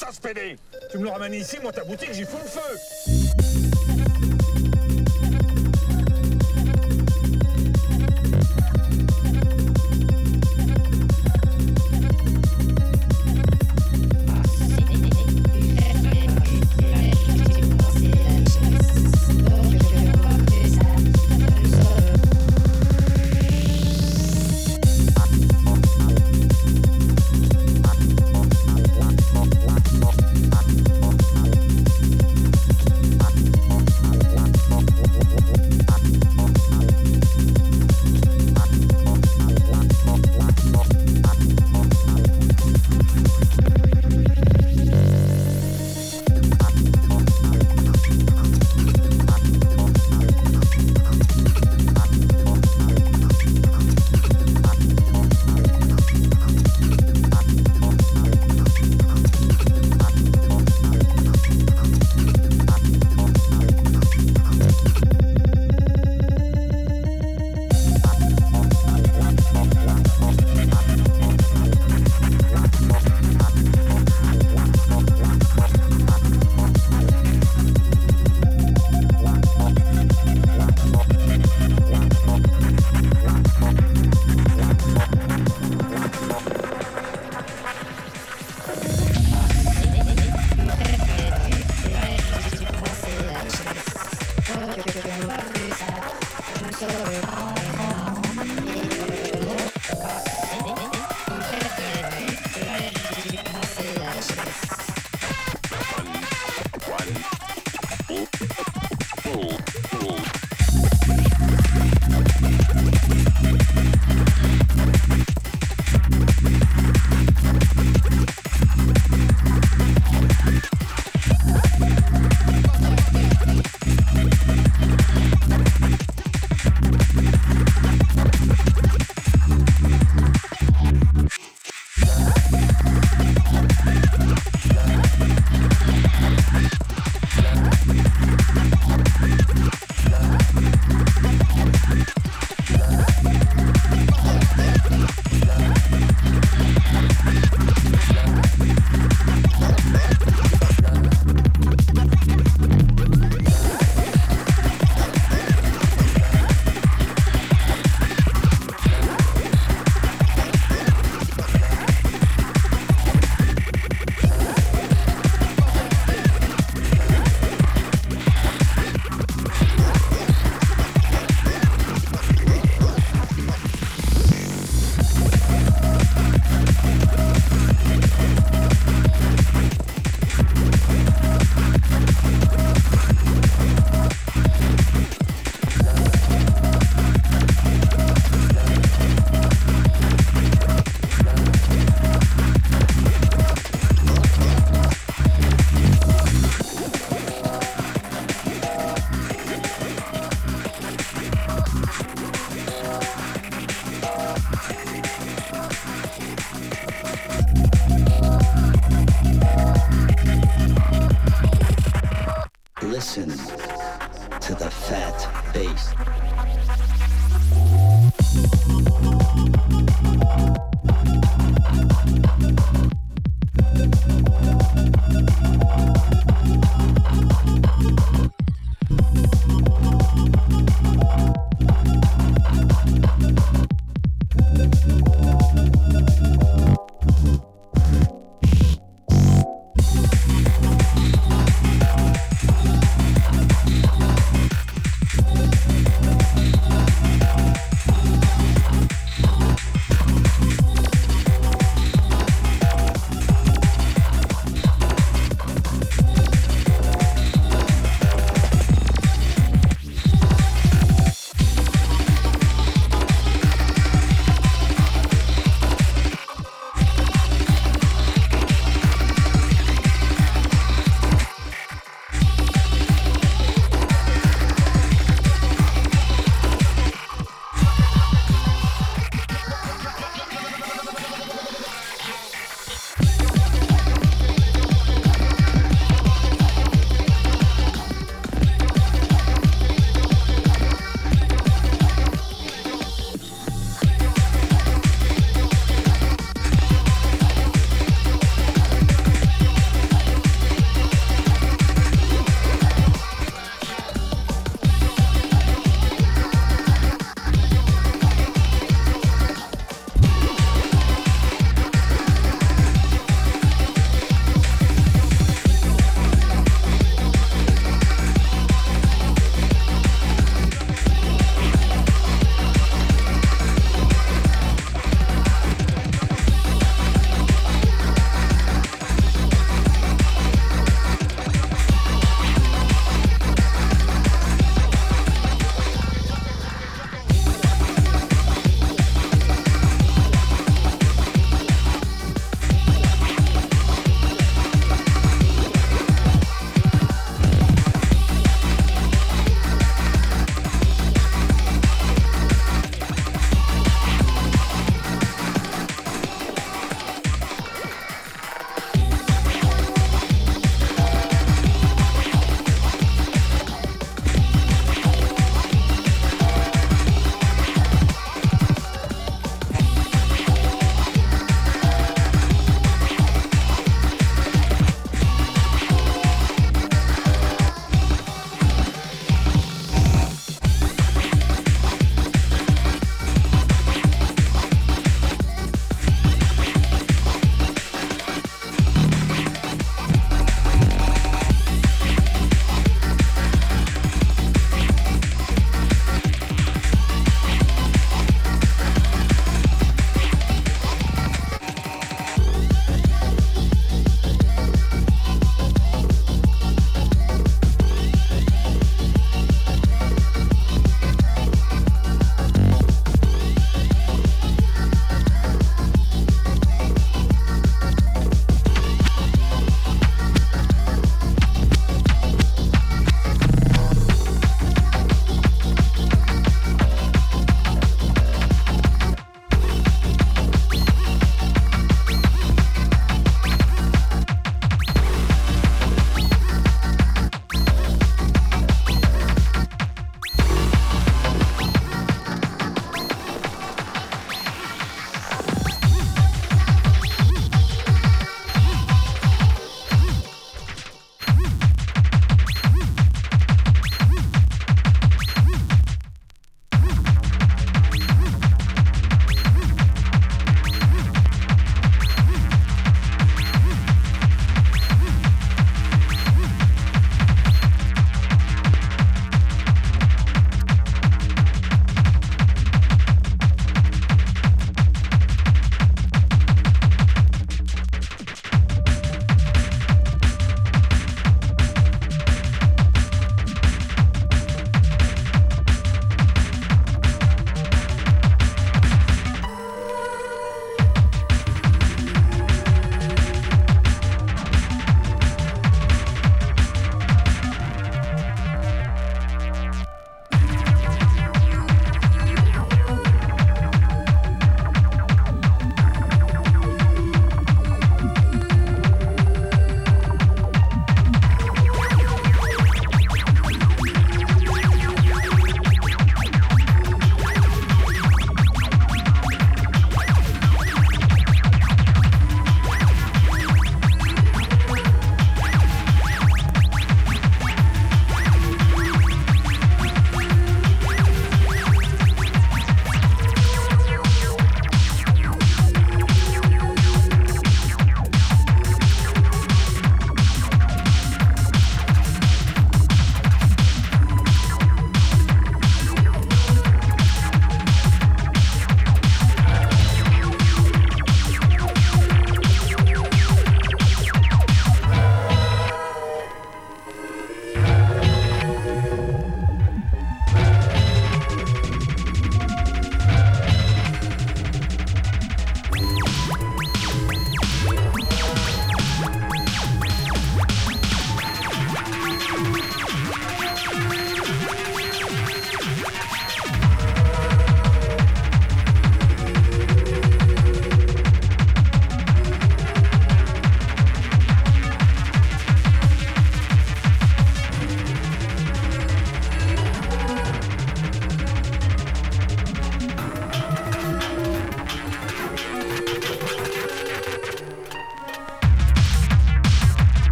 ça, ce PD. Tu me le ramènes ici, moi, ta boutique, j'y fous le feu.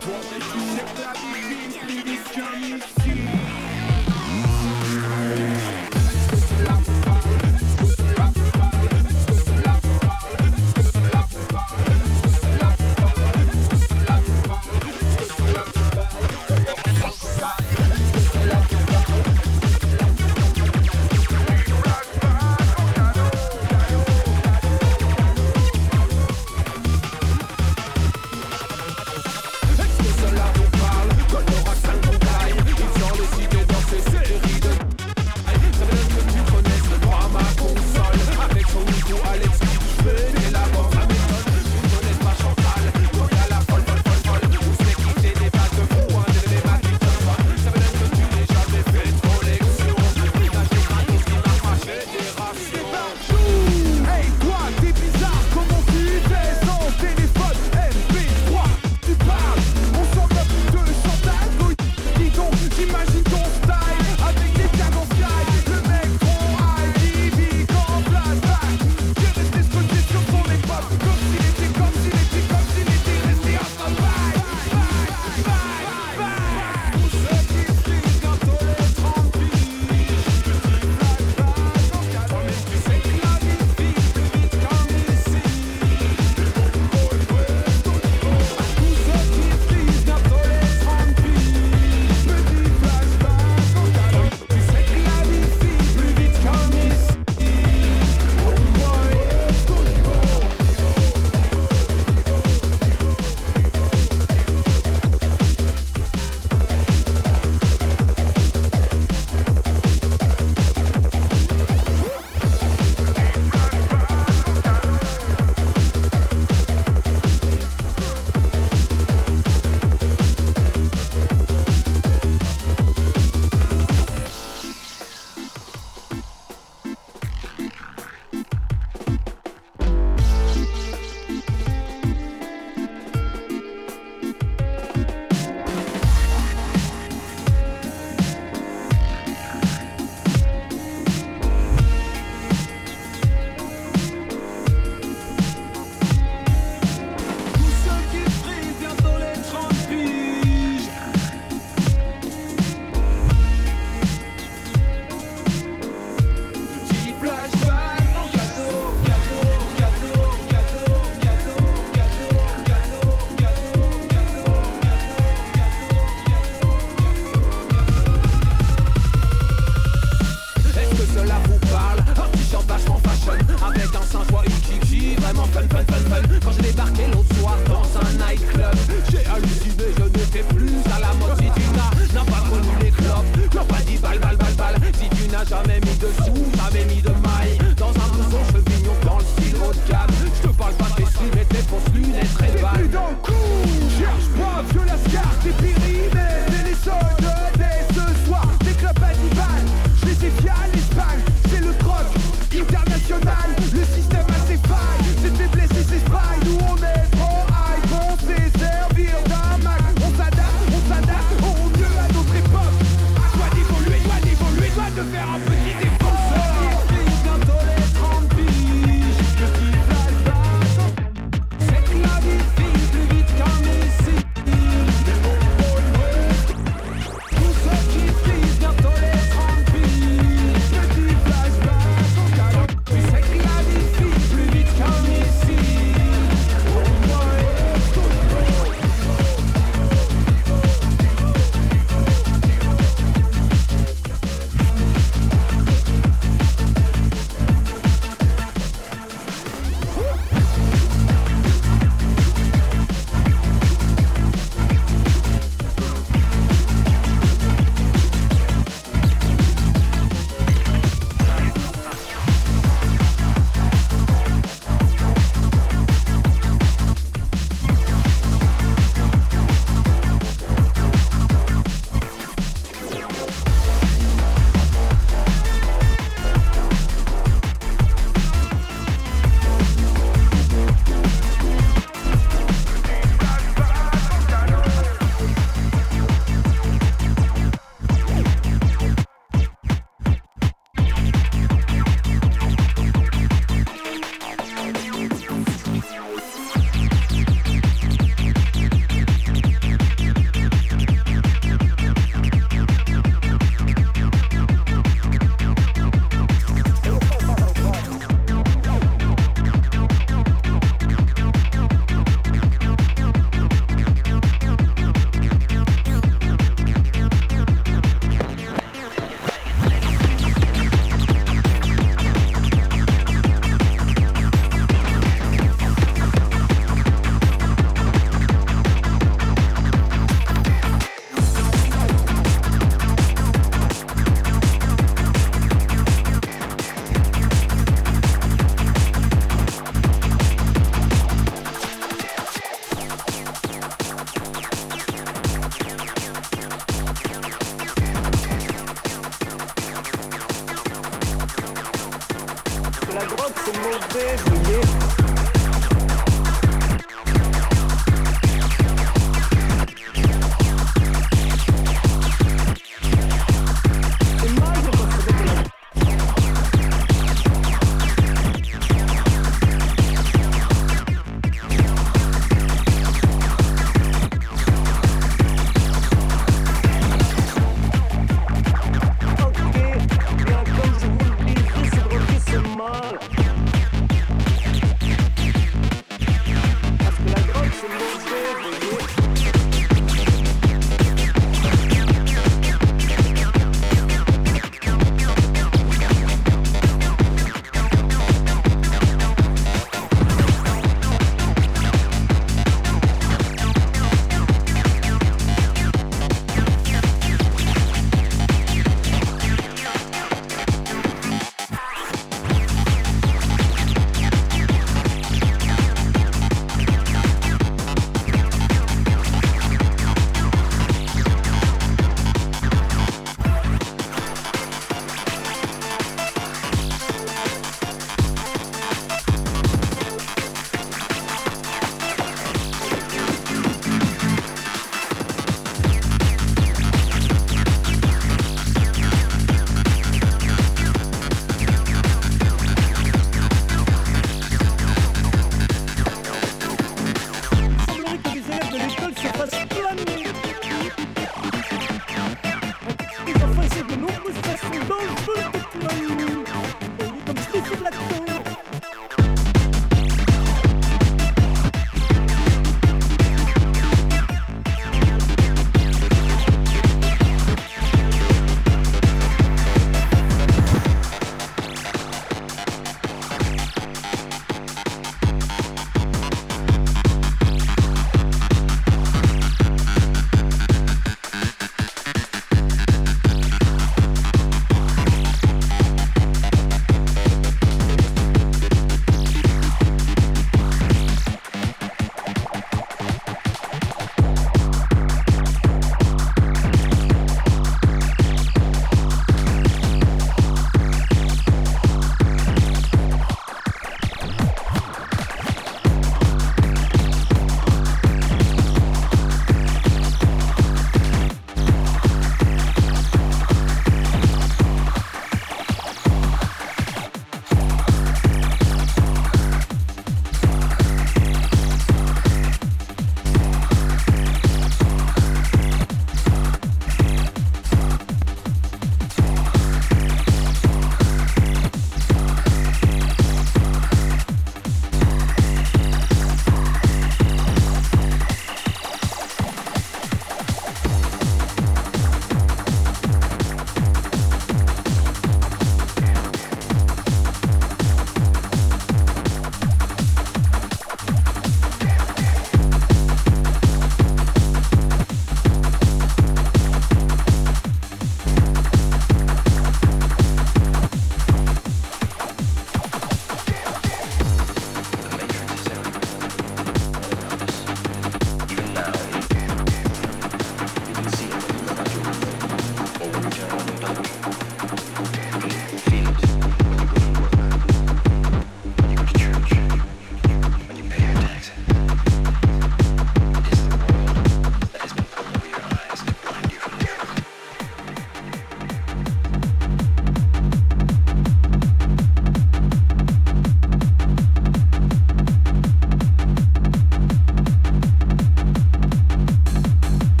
Всегда беги, перестань все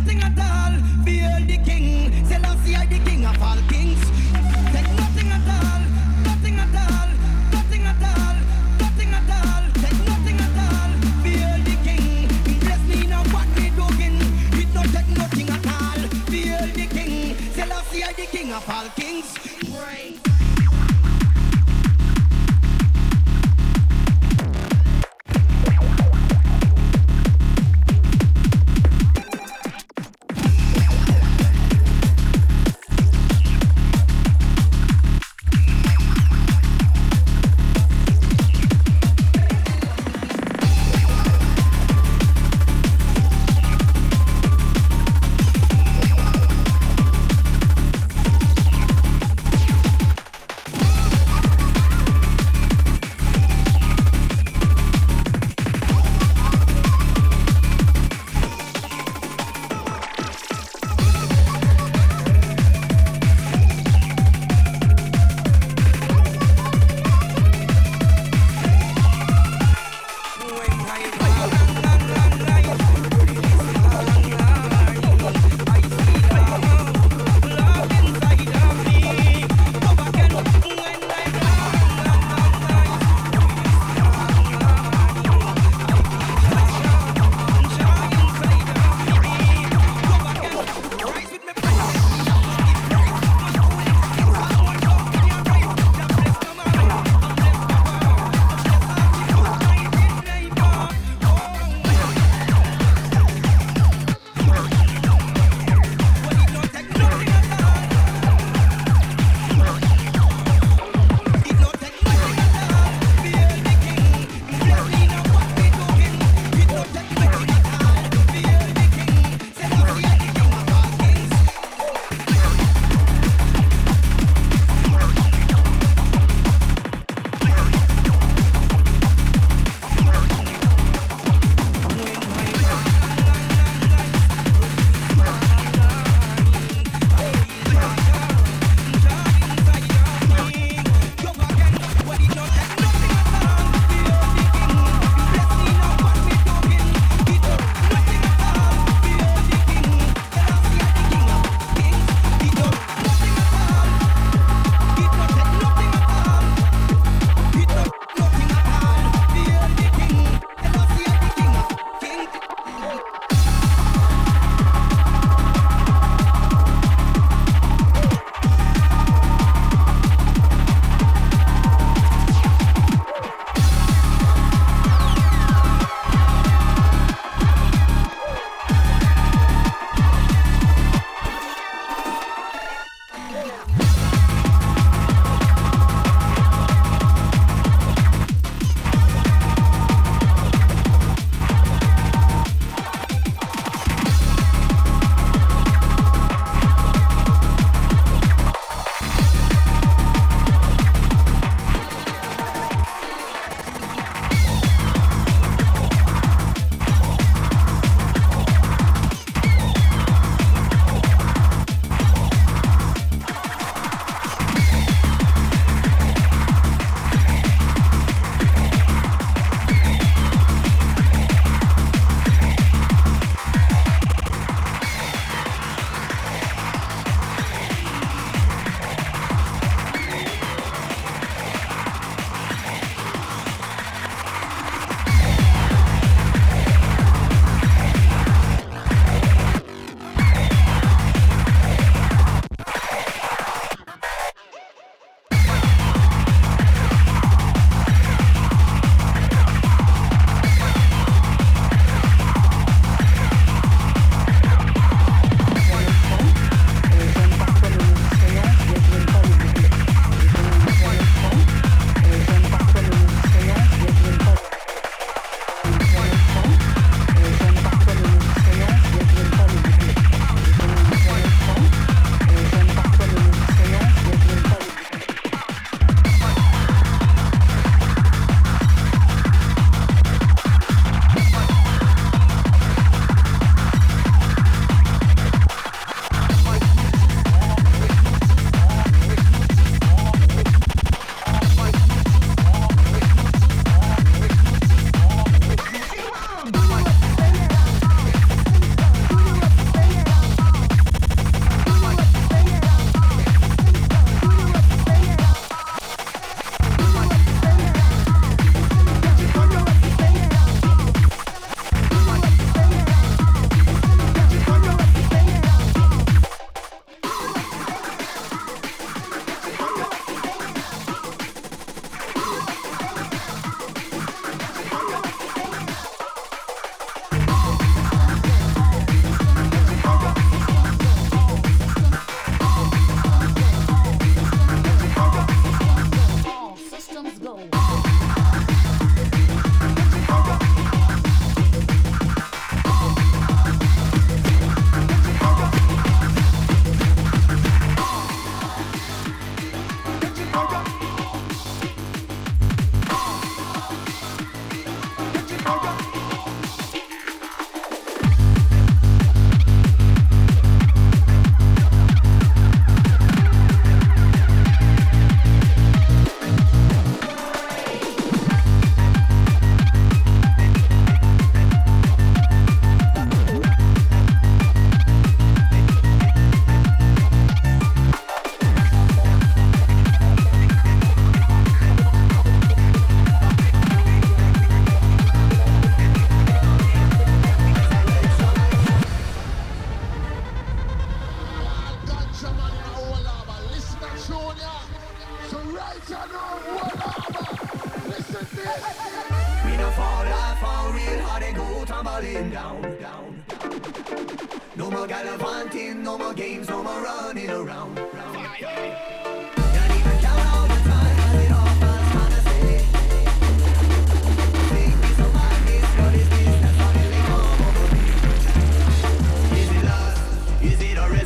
nothing at all. Feel the king.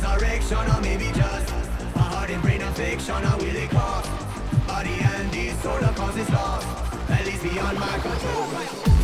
resurrection or maybe just a heart and brain affection or will it cost? Body and the soul cause it's lost, at least beyond my control.